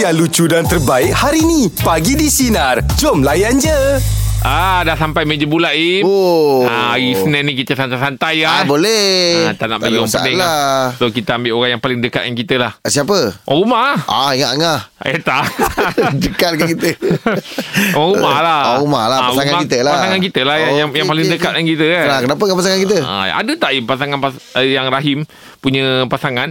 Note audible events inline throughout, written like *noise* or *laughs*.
yang lucu dan terbaik hari ni. Pagi di Sinar. Jom layan je. Ah, dah sampai meja bulat, Im. Oh. Ah, hari Senin ni kita santai-santai Ah, ya. boleh. Ah, tak nak bagi orang pening lah. So, kita ambil orang yang paling dekat dengan kita lah. Ah, Siapa? Orang rumah. Ah, ingat Angah. Eh, tak. *laughs* Dekat dengan kita. Orang rumah lah. Orang rumah lah, Ah, pasangan kita lah. Pasangan kita lah yang, yang, Okey, yang paling okey, dekat okey. dengan kita kan. Nah, kenapa dengan pasangan kita? Ah, ada tak Im pasangan pas, eh, yang Rahim punya pasangan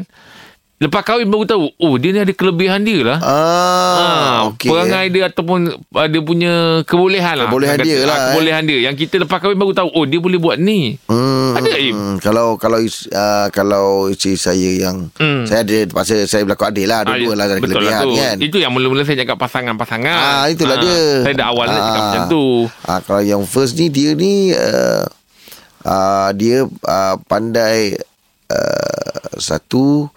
lepas kahwin baru tahu oh dia ni ada kelebihan dia lah. Ah, Ah, okey. perangai dia ataupun uh, dia punya kebolehan lah. Kebolehan dia kata, lah, ah, eh. Kebolehan dia. Yang kita lepas kahwin baru tahu oh dia boleh buat ni. Hmm, Ada, Im? hmm, kalau kalau uh, kalau isteri saya yang Hmm. saya ada terpaksa saya berlaku adil lah Ah, dua-dua lah ada betul kelebihan tu. kan. Itu yang mula-mula saya cakap pasangan-pasangan. Ah itulah Ah, dia. Saya dah awal dah cakap Ah. macam tu. Ah kalau yang first ni dia ni uh, uh, dia uh, pandai uh, satu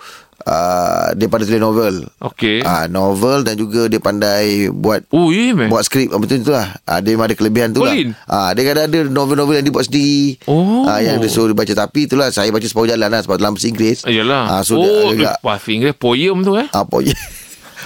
uh, dia pandai tulis novel. Okey. Ah novel dan juga dia pandai buat Oh, ya meh. buat skrip ah, betul tu lah. Ah dia memang ada kelebihan tu lah. Colin? Ah dia kadang ada novel-novel yang dia buat sendiri. Oh. Ah yang dia suruh baca tapi itulah saya baca separuh jalan lah sebab dalam bahasa Inggeris. Ayolah. Ah so oh, dia agak bahasa Inggeris poem tu eh. ah poem *laughs*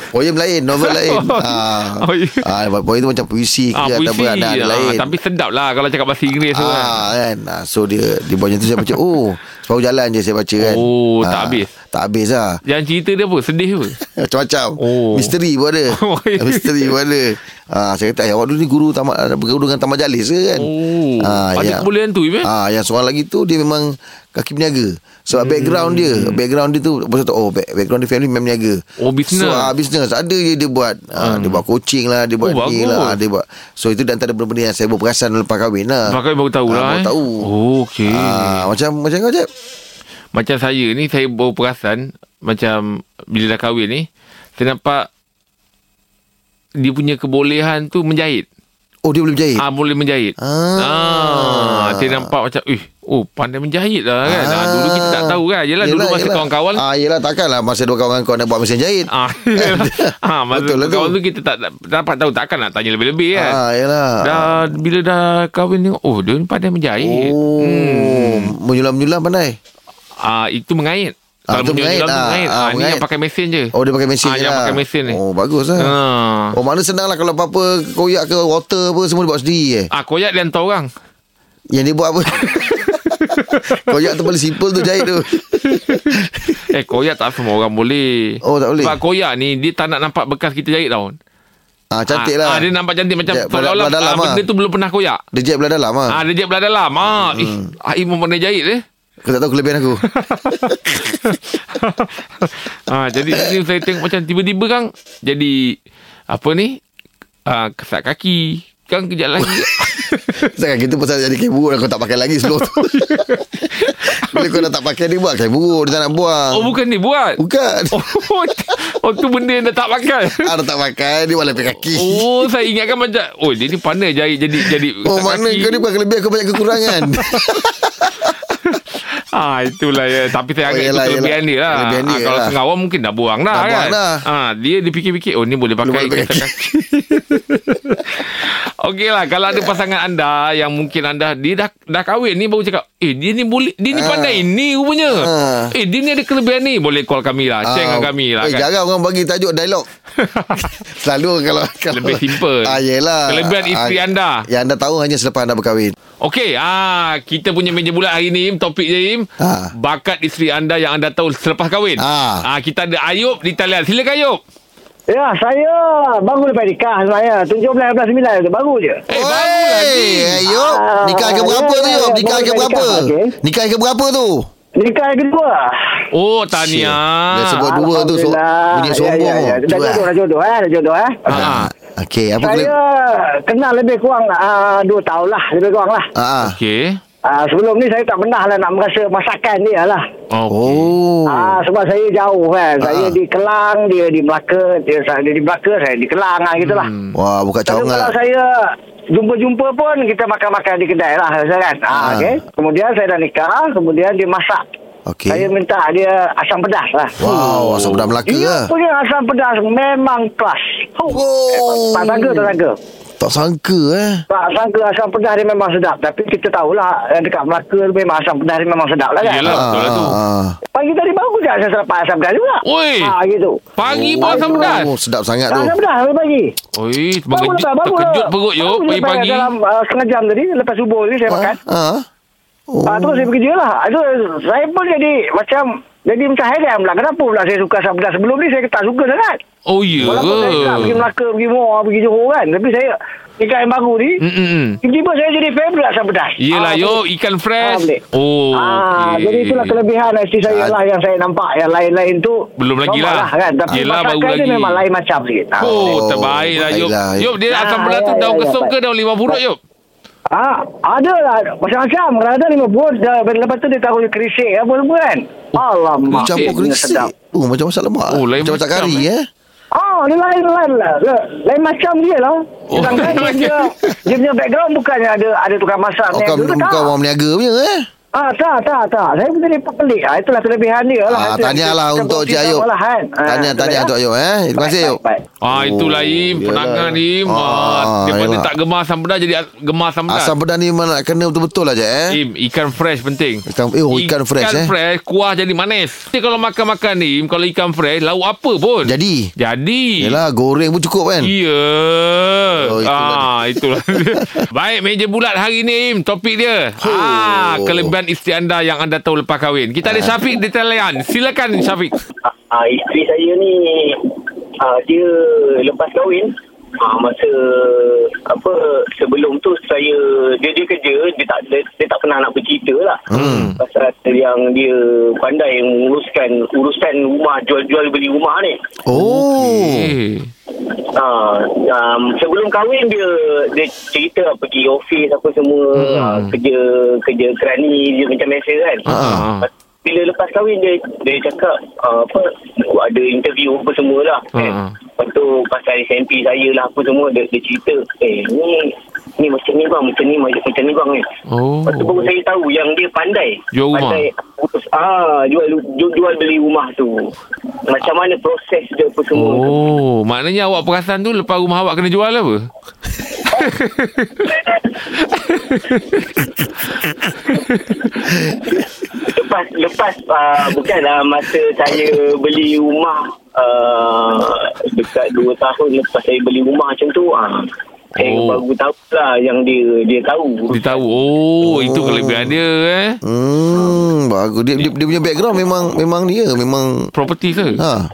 poem lain, novel lain. *laughs* Oh, ah. oh, ya. ah poem tu macam puisi ke Ah, atau puisi. ada ada Ah, lain. tapi sedap lah kalau cakap bahasa Inggeris tu kan. Ah kan ah, So dia Dia buat macam tu Saya baca Oh Separuh jalan je saya baca kan Oh, tak Ah, habis? Tak habis lah Yang cerita dia apa? Sedih apa? *laughs* Macam-macam Oh. Misteri pun ada *laughs* Oh. *laughs* Misteri pun ada ah, Saya kata Awak dulu ni guru tamat, Berguru dengan tamat jalis ke kan Oh. Ah, ada yang- kebolehan tu, Im eh? Ah, yang seorang lagi tu dia memang kaki berniaga. Sebab hmm. background dia, background dia tu oh back, background dia family memang berniaga. Oh, business. So ah business ada je dia buat. Ah, dia buat coaching lah, dia buat Oh, ni bagus. lah, ah, dia buat. So itu antara benda-benda yang saya berperasan lepas kahwin lah. Lepas kahwin baru tahu Ah, lah baru eh. tahu. Oh, okey. Ah, macam macam kau Jeb? Macam saya ni Saya baru perasan Macam Bila dah kahwin ni Saya nampak Dia punya kebolehan tu Menjahit Oh dia boleh berjahit. Ah Boleh menjahit Ah. ah Saya nampak macam Eh Oh pandai menjahit lah kan ah. Dulu kita tak tahu kan Yelah, dulu masa kawan-kawan Ah yelah takkanlah masa dua kawan kau nak buat mesin jahit. Ah, *laughs* ah masa Betul lah tu. kawan tu kita tak tak dapat tahu takkan nak tanya lebih-lebih kan. Ah yelah. Dah bila dah kahwin tengok oh dia ni pandai menjahit. Oh, Hmm. menyulam-menyulam pandai. Ah itu mengait. Ah, Kalau punya mengait. jual tu Ah, mengait. ah, Ah, ni mengait. yang pakai mesin je. Oh dia pakai mesin Ah, je yang lah. pakai mesin ni. Oh bagus lah. Ah. Oh mana senang lah kalau apa-apa koyak ke water apa semua dia buat sendiri eh. Ah koyak dia hantar orang. Yang dia buat apa? *laughs* koyak tu paling simple tu jahit tu. *laughs* eh koyak tak semua orang boleh. Oh, tak boleh? Sebab koyak ni dia tak nak nampak bekas kita jahit tau. Ah cantik ah, lah. Ah, dia nampak cantik macam seolah-olah belah dalam ah, benda lah. tu belum pernah koyak. Dia jahit belah dalam ah. Ah dia jahit belah dalam. Ah, eh, Aim pun pandai jahit eh. Kau tak tahu kelebihan aku. ha, *laughs* jadi ni saya tengok macam tiba-tiba kan jadi apa ni? Ah, kesat kaki. Kan kejap lagi. *laughs* Sekarang kita pasal jadi kain buruk Kau tak pakai lagi slow tu *laughs* Bila kau dah tak pakai Dia buat kain buruk Dia tak nak buang oh bukan ni buat. Bukan Oh, oh tu benda yang dah tak pakai. Ah, dah tak pakai Dia buat lepek kaki Oh saya ingatkan macam Oh dia ni pandai jahit jadi jadi Oh mana kaki. kau ni bukan kelebihan Kau banyak kekurangan Ah itulah ya. Tapi saya Oh, yelah, itu kelebihan yelah. dia lah. Kelebihan dia ah, kalau lah. setengah orang mungkin dah buang dah, Dah kan. buang dah. Ah dia dipikir-fikir oh ni boleh pakai pakai. kaki. *laughs* Okey lah kalau ada pasangan anda yang mungkin anda dia dah dah kahwin ni baru cakap eh dia ni boleh dia ni Ah. pandai ni rupanya. Ah. Eh dia ni ada kelebihan ni boleh call kami lah. Share dengan Ah, kami lah Eh kan. jarang orang bagi tajuk dialog *laughs* Selalu kalau, kalau Lebih simple. Ah yelah Kelebihan isteri anda. Yang anda tahu hanya selepas anda berkahwin Okey, ah kita punya meja bulat hari ni topik je Im. Ah. Bakat isteri anda yang anda tahu selepas kahwin. Ah. ah kita ada Ayub di talian. Silakan Ayub. Ya, saya baru lepas nikah sebenarnya. 17 18 9 tu baru je. Eh, baru lagi. Ayub Ah, Nikah ke berapa ya, tu ya, Ayub ya, Nikah baru ke nikah, berapa okey. Nikah ke berapa tu Nikah yang kedua. Oh, tahniah. Dia sebut dua tu so. Bunyi Ya, sombong ya, ya. Dah Jual. jodoh, dah jodoh eh. Dah jodoh eh. Ah. Okey apa Saya keleb- kenal lebih kurang uh, 2 tahun lah. Lebih kurang lah. Ah, ah. Okey. Uh, sebelum ni saya tak pernah lah nak merasa masakan dia lah. Oh. Oh. Ah sebab saya jauh kan. Saya Ah. di Kelang, dia di Melaka, dia, dia di Melaka, saya di Kelang ah gitulah. Hmm. Wah, buka Tapi kalau cawangan. saya jumpa-jumpa pun kita makan-makan di kedai lah kan. Ah, Ah. okay. Kemudian saya dah nikah, kemudian dia masak. Okey. Saya minta dia asam pedas lah. Wow, asam pedas Melaka Dia lah. punya asam pedas memang kelas. Oh. Oh. Tak tak sangka. Eh. Tak sangka asam pedas dia memang sedap. Tapi kita tahulah yang dekat Melaka tu memang asam pedas dia memang sedap lah kan. Yelah. betul lah tu. ah. Pagi tadi baru je saya dapat asam pedas juga. Oi. Ha gitu. Pagi pun Oh, asam itu pedas. Oh, sedap sangat tu. Asam pedas pagi. Oi, Baru terkejut, terkejut lah. perut yo Baru lepas pagi-pagi. Dalam uh, setengah jam tadi, lepas subuh ni saya makan. Ah. Oh. Ah, terus saya bekerja lah. Itu saya pun jadi macam jadi macam hairan pula. Kenapa pula saya suka pedas? Sebelum ni saya tak suka sangat. Oh ya Walaupun saya tak pergi? Melaka, pergi Muar, pergi Johor kan. Tapi saya ikan yang baru ni, Hmm, hmm, hmm. tiba-tiba saya jadi favourite asam pedas. Yelah Ah, yo ikan Ah, fresh. boleh. Oh. Ah, okey. jadi itulah kelebihan isteri saya Ah. lah yang saya nampak. Yang lain-lain tu Belum lagi normal lah. kan. Tapi Yelah, baru masakan dia lagi. memang lain macam sikit. Ah, Oh, Oh, terbaik lah Yop. baiklah. Yop, dia Ah, asam pedas tu ya, daun ya, kesum ya, ke daun lima purut Yop? Ah, ada lah macam-macam. Kadang-kadang lima buah dah, lepas tu dia taruh kerisik apa semua kan. Alamak. Campur dia kerisik. sedap. Oh, macam masak lemak. Oh, lain macam masak macam, kari eh. eh. Ah, dia lain lain lah. Dia- Lain macam dia lah. Oh, Sedangkan dia, lain punya, dia punya background bukannya ada ada tukang masak. Oh, ni, bukan, tu, bukan tak. orang berniaga punya eh. Ah, tak, tak, tak. Saya pun jadi pelik. Ah, itulah kelebihan dia Ah, lah. Itu yang tahniahlah kita- untuk Cik Ayub. Lah, kan? Ah, Tahniah, itulah tahniah ya. untuk Ayub eh. Terima kasih Ayub. Ah, itulah Oh, Im, penangan Im. Ah, Ah, daripada yelah. tak gemar asam pedas jadi gemar asam pedas. Asam pedas ni memang nak kena betul-betul lah je eh. Im, ikan fresh penting. Ikan- eh, oh, ikan fresh, Ikan eh. fresh, kuah jadi manis. Jadi kalau makan-makan ni, kalau ikan fresh, lauk apa pun. Jadi. Jadi. Yelah, goreng pun cukup kan. Ya. Oh, itulah ah, itulah. *laughs* Baik, meja bulat hari ni Im, topik dia. Ah, kelebihan isteri anda yang anda tahu lepas kahwin. Kita ada Syafiq di talian. Silakan Syafiq. Ah, isteri saya ni ah, dia lepas kahwin ah, masa apa sebelum tu saya dia dia kerja dia tak dia, dia tak pernah nak bercerita lah Hmm. pasal yang dia pandai menguruskan urusan rumah jual-jual beli rumah ni Oh. Ah, um, sebelum kahwin dia dia cerita pergi office apa semua Hmm. kerja kerja kerani dia macam biasa kan Ah. Bila lepas kahwin dia dia cakap uh, apa ada interview apa semua lah kan. Ha. Lepas tu pasal SMP saya lah apa semua dia, dia cerita eh ni ni macam ni bang macam ni macam, ni bang ni. Oh. Lepas tu baru saya tahu yang dia pandai Jual rumah. pandai ah jual, jual jual beli rumah tu. Macam mana proses dia apa semua tu. Oh, maknanya awak perasan tu lepas rumah awak kena jual apa? *laughs* *laughs* lepas lepas uh, bukanlah masa saya beli rumah uh, dekat 2 tahun lepas saya beli rumah macam tu ah saya Oh. baru tahu lah yang dia dia tahu Dia tahu. Oh, itu kelebihan dia eh. Hmm, bagus. Dia, dia, dia punya background memang memang dia memang Property ke? ha.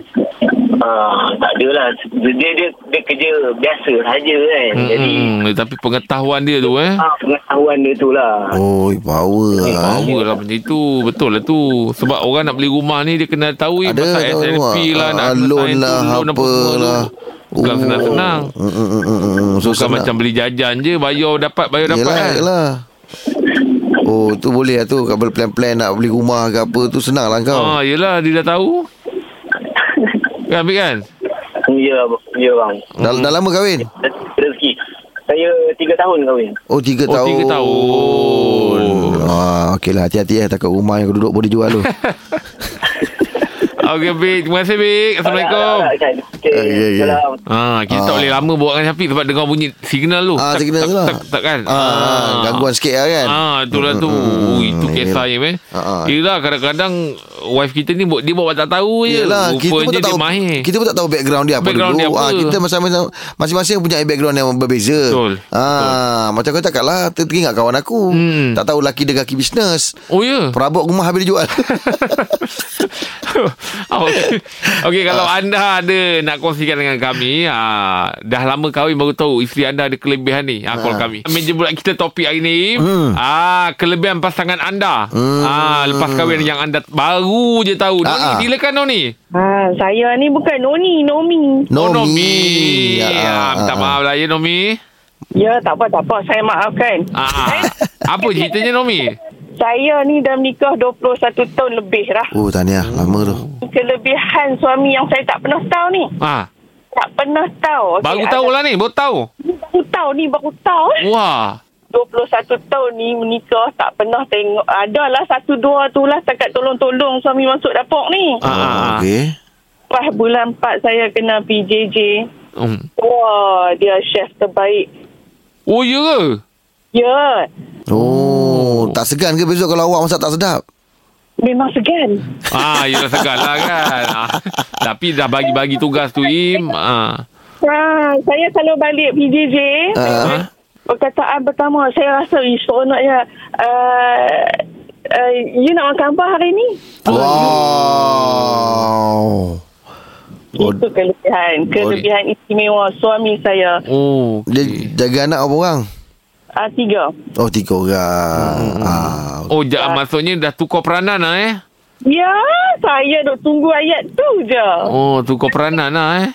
Ah, tak adalah dia dia dia kerja biasa saja kan Hmm, jadi hmm, tapi pengetahuan dia tu eh. ah, pengetahuan dia tu lah Oh, power Eh, lah. power lah macam itu Betul lah tu Sebab orang nak beli rumah ni Dia kena tahu eh, Ada, Pasal tahu SLP lah Nak Ah, loan tu, lah, loan apa tu. lah. Bukan Oh. senang-senang Hmm, hmm, hmm, hmm, hmm. So, Bukan senang. macam beli jajan je Bayar dapat Bayar dapat Yelah, kan yelah. Oh, tu boleh lah tu. Kalau plan-plan nak beli rumah ke apa tu senang lah kau. Ah, yelah dia dah tahu Kan Ambil kan ya ya bang Dah, dah lama kahwin? rezeki saya 3 tahun kahwin Oh, tiga Oh, tahun. tiga tahun. Ah, okey lah. Hati-hati eh. Takut rumah yang kau duduk boleh dijual tu. *laughs* Okey Bik Terima kasih Bik Assalamualaikum Ah, kan. Okey, Ah. Ah, kita tak Ah. boleh lama bawa dengan Syafiq sebab dengar bunyi signal tu. ah, Tak- signal tu lah. Tak, tak, kan? Ah, gangguan sikit lah kan. Ah, itulah tu. Oh, itu kisah ya, meh. Ah, ah. Yelah, kadang-kadang wife kita ni buat- dia buat tak tahu je. Yelah, kita pun tak tahu mahir. kita pun tak tahu background dia apa Background dulu. dia apa. Ah, kita masing-masing masing-masing punya background yang berbeza. Betul, Ah, macam kau cakap lah, teringat kawan aku. Hmm. Tak tahu laki dia kaki bisnes. Oh, ya? Perabot rumah habis dijual. *laughs* *laughs* Okey, okay, kalau Ah. anda ada nak kongsikan dengan kami, ah, dah lama kahwin baru tahu isteri anda ada kelebihan ni. Ah, call kami. Meja bulat kita topik hari ni, Hmm. ah, kelebihan pasangan anda. Ah, lepas kahwin yang anda baru je tahu. Noni, Ah, ah. silakan Noni. Ha, saya ni bukan Noni, Nomi. Oh, Nomi. Nomi. Ya, ah, minta ah, maaf lah ya Nomi. Ya, tak apa, tak apa. Saya maafkan. Ah, ah. *laughs* Apa ceritanya Nomi? Saya ni dah menikah 21 tahun lebih dah. Oh, tahniah. Lama tu. Kelebihan suami yang saya tak pernah tahu ni. Ah, Tak pernah tahu. Okey, baru ada- tahu lah ni, baru tahu. Baru tahu ni, baru tahu. Wah. 21 tahun ni menikah tak pernah tengok. Adalah satu dua tu lah setakat tolong-tolong suami masuk dapur ni. Ah. Okey. Lepas bulan 4 saya kena PJJ. Hmm. Wah, dia chef terbaik. Oh, ya ke? Ya. Oh, tak segan ke besok kalau awak masak tak sedap? Memang segan. Ah, yelah segan lah kan. Ah, tapi dah bagi-bagi tugas tu, Im. Ah. Ha, saya kalau balik PJJ, Ah. perkataan pertama saya rasa, ish, seronoknya. Uh, uh, you nak makan apa hari ni? Wow. Oh. Itu kelebihan. Kelebihan istimewa suami saya. Oh, Dia jaga anak berapa orang? Uh, tiga. Oh, tiga orang. Ah. Oh, ja, maksudnya dah tukar peranan lah eh? Ya, saya duk tunggu ayat tu je. Oh, tukar peranan lah eh?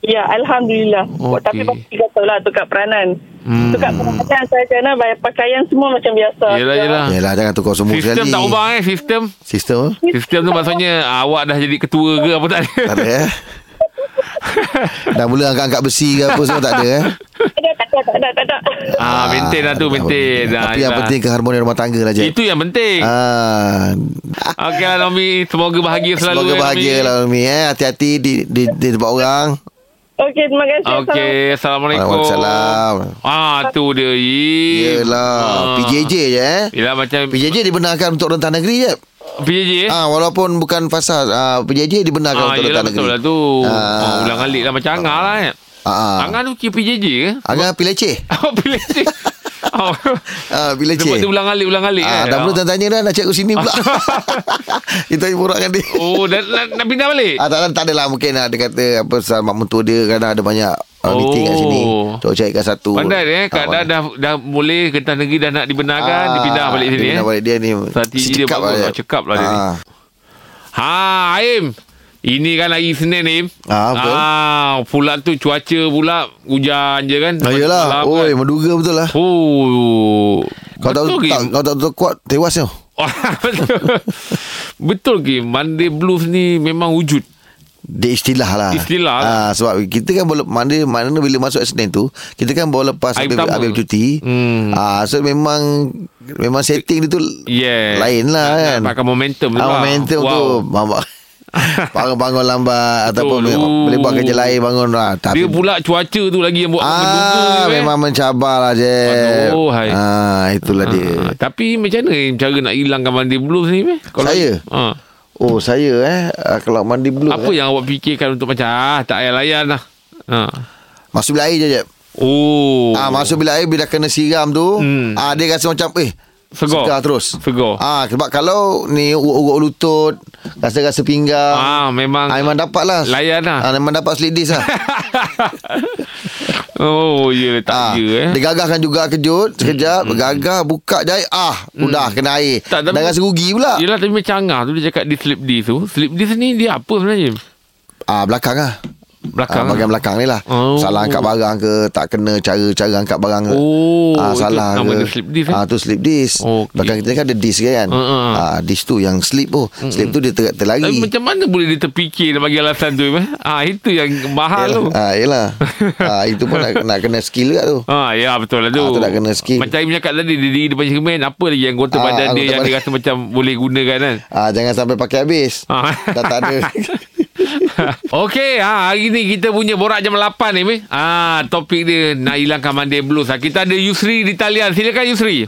Ya, Alhamdulillah. Okey. Tapi pasti kata lah tukar peranan. Hmm. Tukar peranan saya kena bayar pakaian semua macam biasa. Yelah, yelah. Yelah, jangan tukar semua Sistem sekali. tak ubah eh, sistem. Sistem? Sistem tu maksudnya ah, awak dah jadi ketua ke apa tak ada? Tak ada eh? *laughs* Dah mula angkat-angkat besi ke apa semua tak ada eh? Tak ada, tak ada, tak ada. Ah, maintain lah tu, maintain. Ah, Tapi yang yelah. penting keharmonian rumah tangga lah, Jeb. Itu yang penting. Ah. *laughs* Okey lah, Nomi. Semoga bahagia selalu. Semoga eh, bahagia Nomi. lah Umi eh. Hati-hati di, di, di tempat orang. Okey, terima kasih. Okey, Assalamualaikum. Waalaikumsalam. Ah, tu dia. Yelah. Ah. PJJ je eh. Yelah macam PJJ dibenarkan untuk rentah negeri je. PJJ eh? Ah, walaupun bukan fasa ah, PJJ dibenarkan Ah, untuk yelah rentah betul negeri. lah tu. Ah. Ah. ulang alik lah macam Angah lah eh. Ah, ah. Angah tu PJJ ke? Angah pilih C. Oh, pilih cik. *laughs* Oh. Ah, pilih C. Sebab dia ulang alik, ulang alik Ah, eh. dah belum tanya dah nak cek ke sini pula. *laughs* Itu yang borak dengan dia. Oh, dah, dah, dah pindah balik? Ah, tak, tak adalah mungkin ada kata apa sama mak mentua dia kadang ada banyak uh, Oh. meeting kat sini. Tok carikan satu. Pandai dia eh. Ah, Kadang dah, dah boleh Kentang negeri dah nak dibenarkan. Ah, dia pindah balik sini dia eh. Balik dia ni. Strategi dia Cekap bagus, cekap lah dia ni. Ah. Ha, Aim. Ini kan hari Senin, Aim. Ah, betul. Ah, pula tu cuaca pula hujan je kan. Ah. Malam Oi, kan. menduga betul lah. Oh. Kau tak, Betul, tak, Kim? kau tak betul kuat tewas tau. *laughs* betul. betul, Kim. Monday Blues ni memang wujud. Dia istilah lah. Istilah. Ah, sebab kita kan boleh mana mana bila masuk Senin tu, kita kan baru lepas Hari habis, cuti. Hmm. Ah, so memang memang setting dia tu Yeah. lain lah kan. pakai momentum tu lah. momentum Wow. tu. Mama. *laughs* Bangun-bangun lambat Ataupun Betul. boleh buat kerja lain bangun lah. Tapi Dia pula cuaca tu lagi yang buat. Ah, eh. memang mencabar lah je. Aduh, hai. Ah, itulah dia. Ah, tapi macam mana cara nak hilangkan Monday Blues ni? Meh? Saya? Ah. Oh, saya eh ah, kalau mandi blue Apa eh, yang awak fikirkan untuk macam ah, tak payah layan lah. Ah. masuk bilik air je je. Oh. Ah, masuk bilik air bila kena siram tu, Hmm. ah dia rasa macam eh Segar. Segar terus. Segar. Ah, sebab kalau ni urut-urut lutut, rasa-rasa pinggang. Ah, memang Ah, memang dapat lah. layan lah. Ah, memang dapat slip disc lah. *laughs* oh, ya tak ah, ya eh. Hmm. Dia gagahkan juga kejut sekejap, gagah buka jahit, ah, udah kena air. Tak, tapi- Dah rasa rugi pula. Yelah tapi macam Angah tu dia cakap di slip disc tu. Slip disc ni dia apa sebenarnya? Ah, belakang lah. Belakang. ah, bahagian belakang ni lah. Oh. Salah angkat barang ke, tak kena cara-cara angkat barang ke. Oh, ah, itu salah nama ke. slip disc, eh? Ah, tu slip disc. Okey. Belakang kita kan ada disc kan. Ah. Ah, disc tu yang slip tu. Slip tu dia ter- Tapi terlari. macam mana boleh dia terfikir bagi alasan tu? Eh? Ah, itu yang mahal tu. Ah, yelah. ah, itu pun nak, nak kena skill kat tu. Ah, ya betul lah tu. Ah, tu nak kena skill. Macam Im cakap tadi, dia diri depan cermin, apa lagi anggota Ah, badan dia yang dia rasa macam boleh gunakan kan? Ah, jangan sampai pakai habis. Ah. Dah tak ada. *laughs* *laughs* Okey, ha, hari ni kita punya borak jam 8 ni. Meh. Ah, topik dia nak hilangkan Monday Blues. Ha, kita ada Yusri di talian. Silakan Yusri.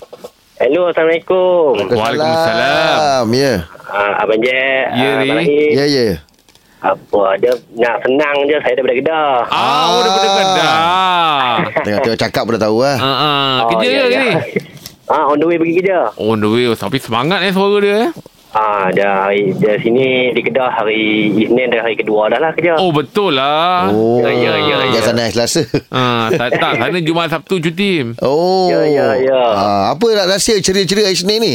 Hello, Assalamualaikum. Waalaikumsalam. Ya. Uh, Abang Jack. Ya, ah, Ri. Abang Rahim. Ya, ya. Apa, dia nak senang je saya daripada Kedah. Ah, oh daripada Ah. Kedah. Tengok-tengok cakap pun dah tahu lah. Ah, ah. Oh, Kerja ya, ke ya. ni? Ah, on the way pergi kerja. On the way. Tapi semangat eh suara dia. Eh. Ah, dah hari dah sini di Kedah hari Isnin dah hari kedua dah lah kerja. Oh, betul lah. Oh. Ya, ya, ya, ya. Naik Selasa. Ah, tak, tak. Sana Jumaat Sabtu cuti. Oh. Ya, ya, ya. Ah, apa nak rahsia ceria-ceria hari Senin ni?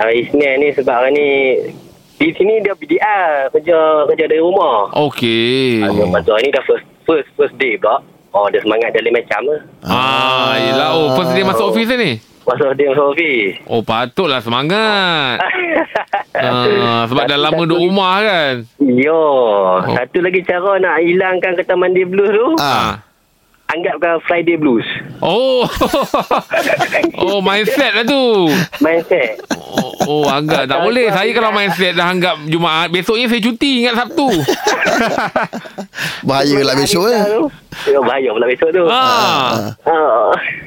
Hari Isnin ni sebab hari ni di sini dia PDR kerja kerja dari rumah. Okey. Ah, lepas tu hari ni dah first first first day pula. Oh, dia semangat dia lain macam lah. Ah, yelah. Oh, first day masuk office ni? Masuk dia masuk office. Oh, patutlah semangat. *laughs* Ah, sebab dah lama duduk rumah kan. Yo, satu lagi cara nak hilangkan kata mandi blues tu, Ah. anggapkan Friday blues. Oh. *laughs* oh, mindset lah tu. Mindset. Oh, Oh anggap tak boleh Saya kalau mindset dah anggap Jumaat Besoknya saya cuti Ingat Sabtu *laughs* Bahaya lah besok eh. Ya, bahaya pula besok tu. ah. Ha.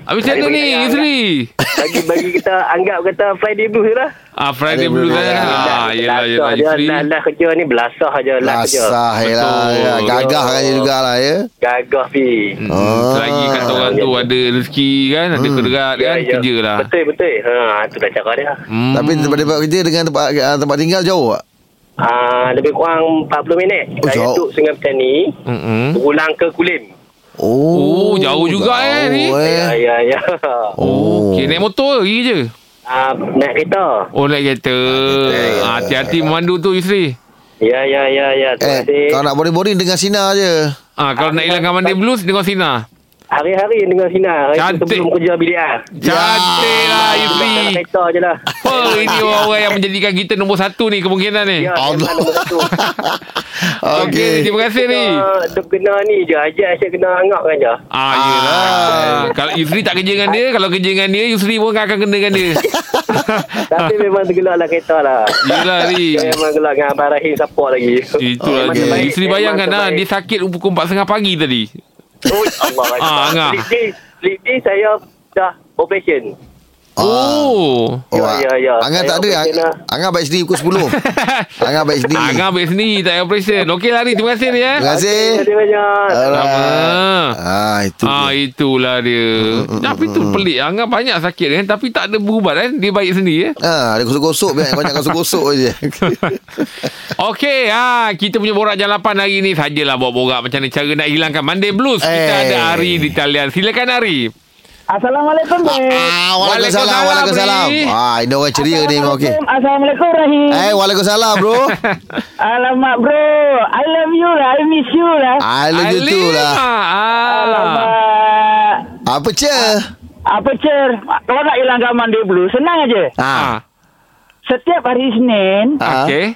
Habis macam mana ni Yusri Bagi bagi kita anggap kata Friday blues lah. Ah Friday blues, eh. Ah yelah yelah lah, lah kerja ni belasah je lah kerja. Lasah je lah. Betul. Gagah kan dia jugalah ya. Gagah pi. Hmm, Ah. Selagi kata orang tu ada rezeki kan Ada kederat kan Kerja lah Betul betul. Ha tu dah cara dia. Hmm. Tapi tempat tempat kerja dengan tempat ah, tempat tinggal jauh tak? Ah lebih kurang 40 minit. Oh, Saya jauh. duduk Sungai Petani, pulang ke Kulim. Oh, jauh juga eh, ni. jauh, Ya eh. ya ya. Oh, okay. Naik motor pergi je Ah naik kereta. Oh naik kereta ah, Hati-hati memandu tu Yusri Ya ya ya ya. Terima Eh, kasih. kalau nak boring-boring dengan sinar je. ah, Kalau nak hilangkan Monday Blues Dengar Sina Hari-hari dengan sinar. Hari Cantik. Sebelum kerja bilik ah. Cantik lah Yusri Naik kereta je lah. Apa ini orang-orang yang menjadikan kita nombor satu ni Kemungkinan ni Ya, Allah. memang nombor satu. *laughs* Okey, terima kasih ni. Dia kena ni je. Ajar asyik kena angak kan je. Ah, yelah. Kalau Yusri tak kerja dengan dia, kalau kerja dengan dia, Yusri pun akan kena dengan dia. *laughs* Tapi memang tergelak lah kereta lah. Yelah, Ri. Dia memang gelak dengan Abang Rahim support lagi. Itu lagi. terbaik. Yusri bayangkan lah, dia sakit pukul 4.30 pagi tadi. Oh, Allah Ah, day, sleep day saya dah operation. Oh. Oh, Ya, ya, ya. Angan Saya tak ada. lah. Angan baik sendiri pukul 10. *laughs* Angan baik sendiri. Angah ambil sendiri, tak payah operation. Okey lah, Ri. Terima kasih ni, eh. Terima kasih. Terima kasih banyak. Sama. Ah, itu. Ah dia. itulah dia. Tapi tu pelik. Angah banyak sakit kan tapi tak ada berubat kan. Dia baik sendiri eh. Ah, dia gosok-gosok banyak gosok-gosok je. *laughs* Okey, ha, kita punya borak jalapan hari ni sajalah borak-borak macam ni cara nak hilangkan Monday Blues. Kita Eh. ada Ari di talian. Silakan Ari. Assalamualaikum, Beb. Ah, Waalaikumsalam, Waalaikumsalam, Waalaikumsalam. Ah, ini orang ceria ni memang okey. Assalamualaikum, Rahim. Eh, Waalaikumsalam bro. *laughs* Alamak, bro. I love you lah. I miss you lah. Ah, lu tu lah. Ah. Alamak. Apa ce? Apa cer? Kalau nak hilangkan Monday Blue, senang aja. Ah. Ah. Setiap hari Senin Ah. Okey.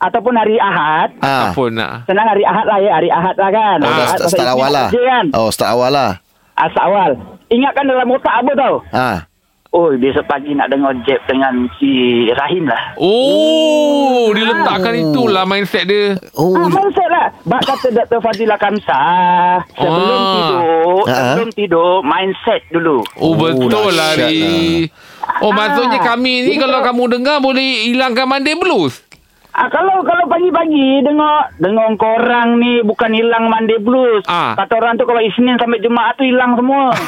ataupun hari Ahad, Ah. Apa nak? senang hari Ahad lah ya, hari Ahad lah kan. Oh, Ahad start, start awal lah. Kan? Oh, start awal lah. Asal awal. Ingatkan dalam otak apa tau? Ah. Oh, besok pagi nak dengar jab dengan si Rahim lah. Oh, dia letakkan itulah mindset dia. Oh, Ah, mindset lah. Bak kata Dr. Fadila Kamsah, sebelum Ah. tidur, Ah. sebelum tidur, mindset dulu. Oh, Oh, betul lah dahsyat Ari. Oh, maksudnya Ah. kami ni Jadi kalau kalau- kamu dengar boleh hilangkan Monday Blues. Ah, kalau kalau pagi-pagi dengar dengar korang ni bukan hilang Monday Blues. Ah. Kata orang tu kalau Isnin sampai Jumaat tu hilang semua. *laughs*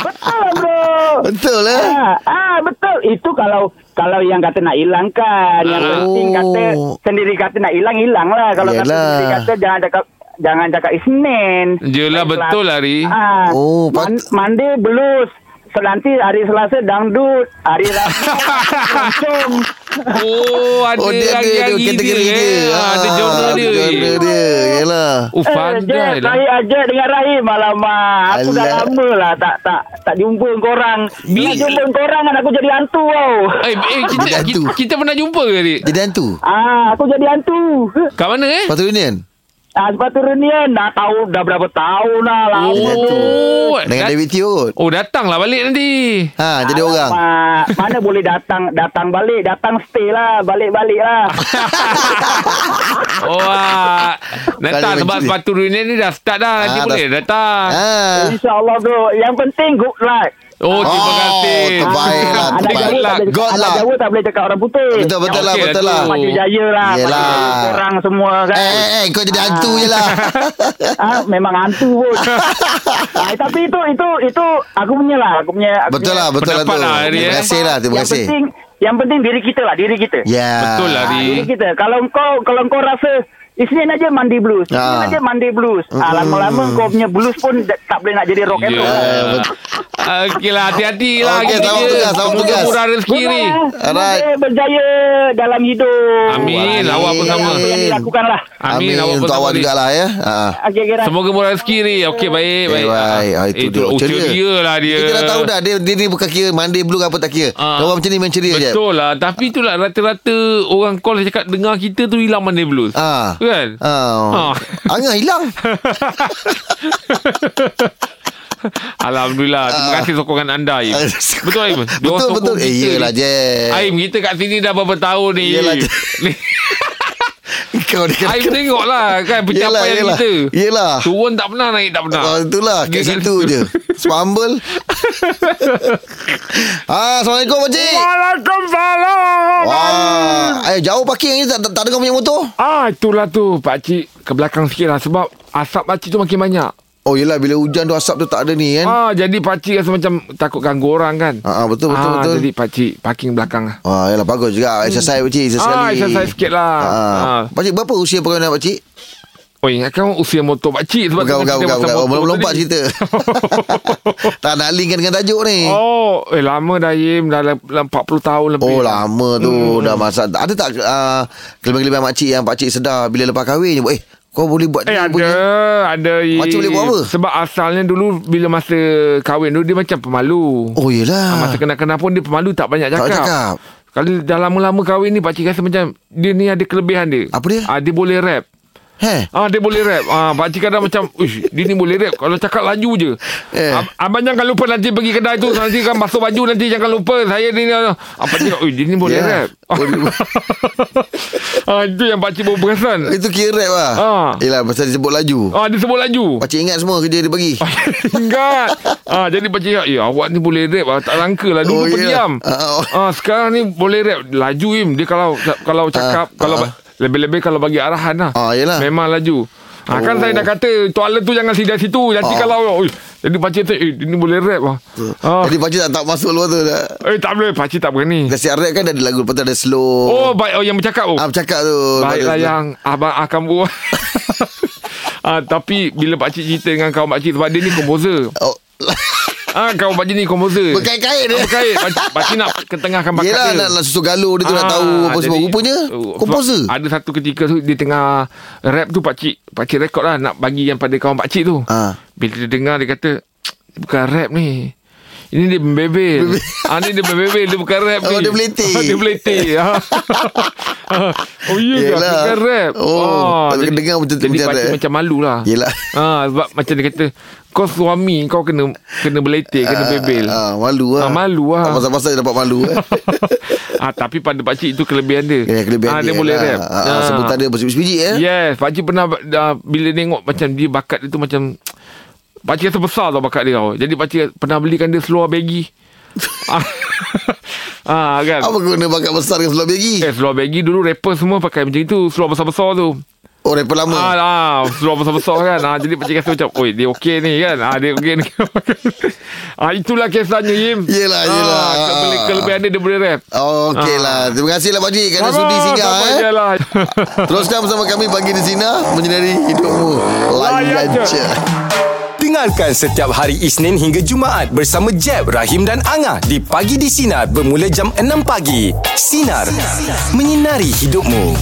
betul lah bro. betul eh? Ah, ah betul. Itu kalau kalau yang kata nak hilangkan, yang Ah. penting kata Oh. sendiri kata nak hilang hilang lah. Kalau kata sendiri kata jangan cakap jangan cakap Isnin. Yelah, betul lah, Ri. Ah, Oh, Man, Monday blues. Nanti hari Selasa dangdut, hari Rabu *laughs* kencung. Oh, ada Oh, dia ada hari-hari dia kategori dia. dia. eh. Ah, ada genre dia. Genre dia. Yalah. Oh, Eh, pandai Jack, lah. saya aja dengan Rahim Alamak Aku dah Alah. lama lah Tak tak tak jumpa korang Bila Bi- jumpa korang kan Aku jadi hantu tau Eh, eh *laughs* kita, kita, kita pernah jumpa ke, Dik? Jadi hantu. Ah, Aku jadi hantu Kat mana, eh? Sepatu Union. Ah, Sepatu reunion Dah tahu Dah berapa tahun lah Lama tu Oh, Dengan dat- David Teo kot. Oh, datanglah balik nanti. Ha, jadi orang. Alamak, Mana boleh datang Datang balik Datang stay lah Balik-balik lah *laughs* Oh, ah. datang Kali sebab sepatu reunion ni dah start dah. Nanti Ah, dah- boleh datang. Ha. InsyaAllah bro Yang penting good luck Oh, terima Oh, kasih. terbaik lah, Anak. Jawa tak boleh God Anak lah. Jawa tak boleh cakap orang putih Betul betul lah Okey, betul lah. Maju jaya lah Yelah. Maju Korang semua kan Eh eh eh kau jadi hantu je lah. *laughs* ah, memang hantu pun. ah, *laughs* tapi itu itu itu aku punya lah, aku punya. Aku Betul punya. lah betul lah tu. lah, Terima eh. kasih lah terima yang kasih. penting yang penting diri kita lah, diri kita. Ya. Betul lah, Ah, diri kita. Kalau kau kalau kau rasa Isnin aja mandi blues. Isnin Ah. aja mandi blues. Ah, lama-lama kau punya blues pun tak boleh nak jadi rock and roll. Ya. Okey lah, hati-hati lah. Okey, kita selamat je. tugas, selamat Semoga tugas. murah rezeki ni. Alright. Semoga berjaya dalam hidup. Amin. Amin. Awak pun sama. Apa yang dilakukan lah. Amin. Amin Awak pun untuk sama awak ni. jugalah ya. Ha. Okay, kira. Semoga murah rezeki ni. Okey, baik. Okay, Baik. baik. Ah, itu dia. Ceria. ceria lah dia. Kita dah tahu dah dia, dia ni bukan kira Monday blue ke apa tak kira. Ah. Orang macam ni main ceria je. Betul lah Tapi itulah rata-rata Orang call cakap Dengar kita tu hilang Monday Blues Ah. Kan Ah. Ah. Angah hilang. *laughs* Alhamdulillah. Terima kasih sokongan anda, Im. *laughs* Betul, Im? Orang Betul. Eh iyalah je. Aim, kita kat sini dah berapa tahun ni. Im. je. *laughs* *laughs* Kau ni Aim tengok lah kan *laughs* pencapaian Yelah, yelah. kita. Yelah. Turun tak pernah, naik tak pernah. Oh, itulah kat situ je. *laughs* Humble. ah, Assalamualaikum pakcik. Waalaikumsalam. Wah, eh jauh parking ni tak, tak, tak dengar punya motor. Ah, itulah tu. Pakcik ke belakang sikit lah. Sebab asap pakcik tu makin banyak. Oh yelah bila hujan tu asap tu tak ada ni kan. Ah, jadi pakcik rasa macam takut ganggu orang kan. Ah, ah, betul betul ah, betul. Jadi pakcik parking belakang lah. Ah, yalah bagus juga exercise pakcik sesekali. Ah, exercise sikit lah. Ah. Ah. Pakcik berapa usia perkahwinan pakcik? Oh, ingatkan usia motor pakcik. Sebab Bukan bukan bukan, bukan. Melompat tadi. cerita. *laughs* tak nak lingkan dengan tajuk ni. Oh, eh lama dah Yim. Dah le- le- 40 tahun lebih. Oh lama tu hmm. dah masa ada tak uh, kelebihan-kelebihan makcik yang pakcik sedar bila lepas kahwin je eh kau boleh buat Eh ada punya. Ada. Makcik boleh buat apa? Sebab asalnya dulu Bila masa kahwin dulu Dia macam pemalu Oh Ah, yelah Masa kenal-kenal pun Dia pemalu tak banyak Tak cakap, cakap. Kalau dah lama-lama kahwin ni Pakcik rasa macam Dia ni ada kelebihan dia Apa dia? ah, Dia boleh rap Heh Ah dia boleh rap. Ah pakcik kadang macam, "Uish, dia ni boleh rap kalau cakap laju je." Eh. Ab- Abang jangan lupa nanti pergi kedai tu nanti kan basuh baju nanti jangan lupa saya ni. Ah pakcik, "Ui, dia ni boleh Ya. rap." *laughs* ah itu yang pakcik baru perasan. Itu kira rap lah Ah. Yelah pasal dia sebut laju Ah dia sebut laju. Pakcik ingat semua kerja dia bagi *laughs* Ingat ah, Jadi pakcik cakap Ya awak ni boleh rap ah, Tak langka lah Dulu Oh, oh, ya. pendiam Ah, oh. ah, Sekarang ni boleh rap Laju Im Dia kalau Kalau cakap Ah, Kalau ah. Lebih-lebih kalau bagi arahan lah. Ah, yelah. Memang laju. Ah, kan Oh. saya dah kata Toilet tu jangan sidak situ. Nanti Ah. kalau ui, Jadi pakcik tu Eh dia ni boleh rap lah. Ah. Jadi pakcik tak, tak masuk luar tu dah. Eh tak boleh. Pakcik tak berani. Dah siap rap kan ada lagu Lepas ada slow. Oh baik Oh yang bercakap oh. Ah, bercakap tu. Baiklah yang Abang akan buat *laughs* ah, Tapi Bila pakcik cerita dengan kawan pakcik Sebab dia ni komposer Oh, *laughs* Ah, kawan pakcik ni komposer Berkait-kait dia Berkait Pakcik, pakcik nak ketengahkan bakat Yelah dia nak, nak susu galuh dia tu nak Ah, tahu apa semua jadi- Rupanya Oh, komposer Ada satu ketika tu Dia tengah Rap tu pakcik Pakcik rekod lah Nak bagi yang pada kawan pakcik tu Ah. Bila dia dengar Dia kata "Dia Bukan rap ni ini dia membebel. ah, ni dia membebel. Dia bukan rap *laughs* Oh, ni. dia beletik. *laughs* *laughs* Ah, dia beletik. Ah. oh, iya ke? Yelah. Bukan rap. Oh, kalau jadi, dengar macam- jadi macam rap. macam malu lah. Yelah. Ah, sebab macam dia kata, kau suami kau kena kena beletik, kena bebel. ah, Malu lah Ah, malu lah. Pasal-pasal dia dapat malu eh. *laughs* ah, tapi pada pakcik itu kelebihan dia. Ya, kelebihan ah, dia, boleh lah. rap. Ah, Sebutan dia bersebiji eh. Yes, pakcik pernah uh, bila tengok macam dia bakat dia tu macam *tsk* pakcik rasa besar tau bakat dia tau. Jadi pakcik pernah belikan dia seluar baggy. *laughs* ah, *laughs* ah, kan. Apa guna bakat besar dengan seluar bagi? Eh, seluar baggy dulu rapper semua pakai macam itu, seluar besar-besar tu. Oh, rapper lama. Ah, ah, seluar besar-besar kan. Ah, jadi pakcik rasa macam, oi, dia okey ni kan. Ah, dia okey ni. *laughs* ah, itulah kisahnya, Yim. Yelah, yelah. Ah, kele- kelebihan dia, dia boleh rap. Oh, okey Ah. lah. Terima kasih lah Pakcik kerana Sama, sudi singgah eh. lah. *laughs* Teruskan bersama kami pagi di sini menyinari hidupmu. Layan je. Dengarkan setiap hari Isnin hingga Jumaat bersama Jeb, Rahim dan Angah di Pagi di Sinar bermula jam 6 pagi. Sinar. Menyinari hidupmu.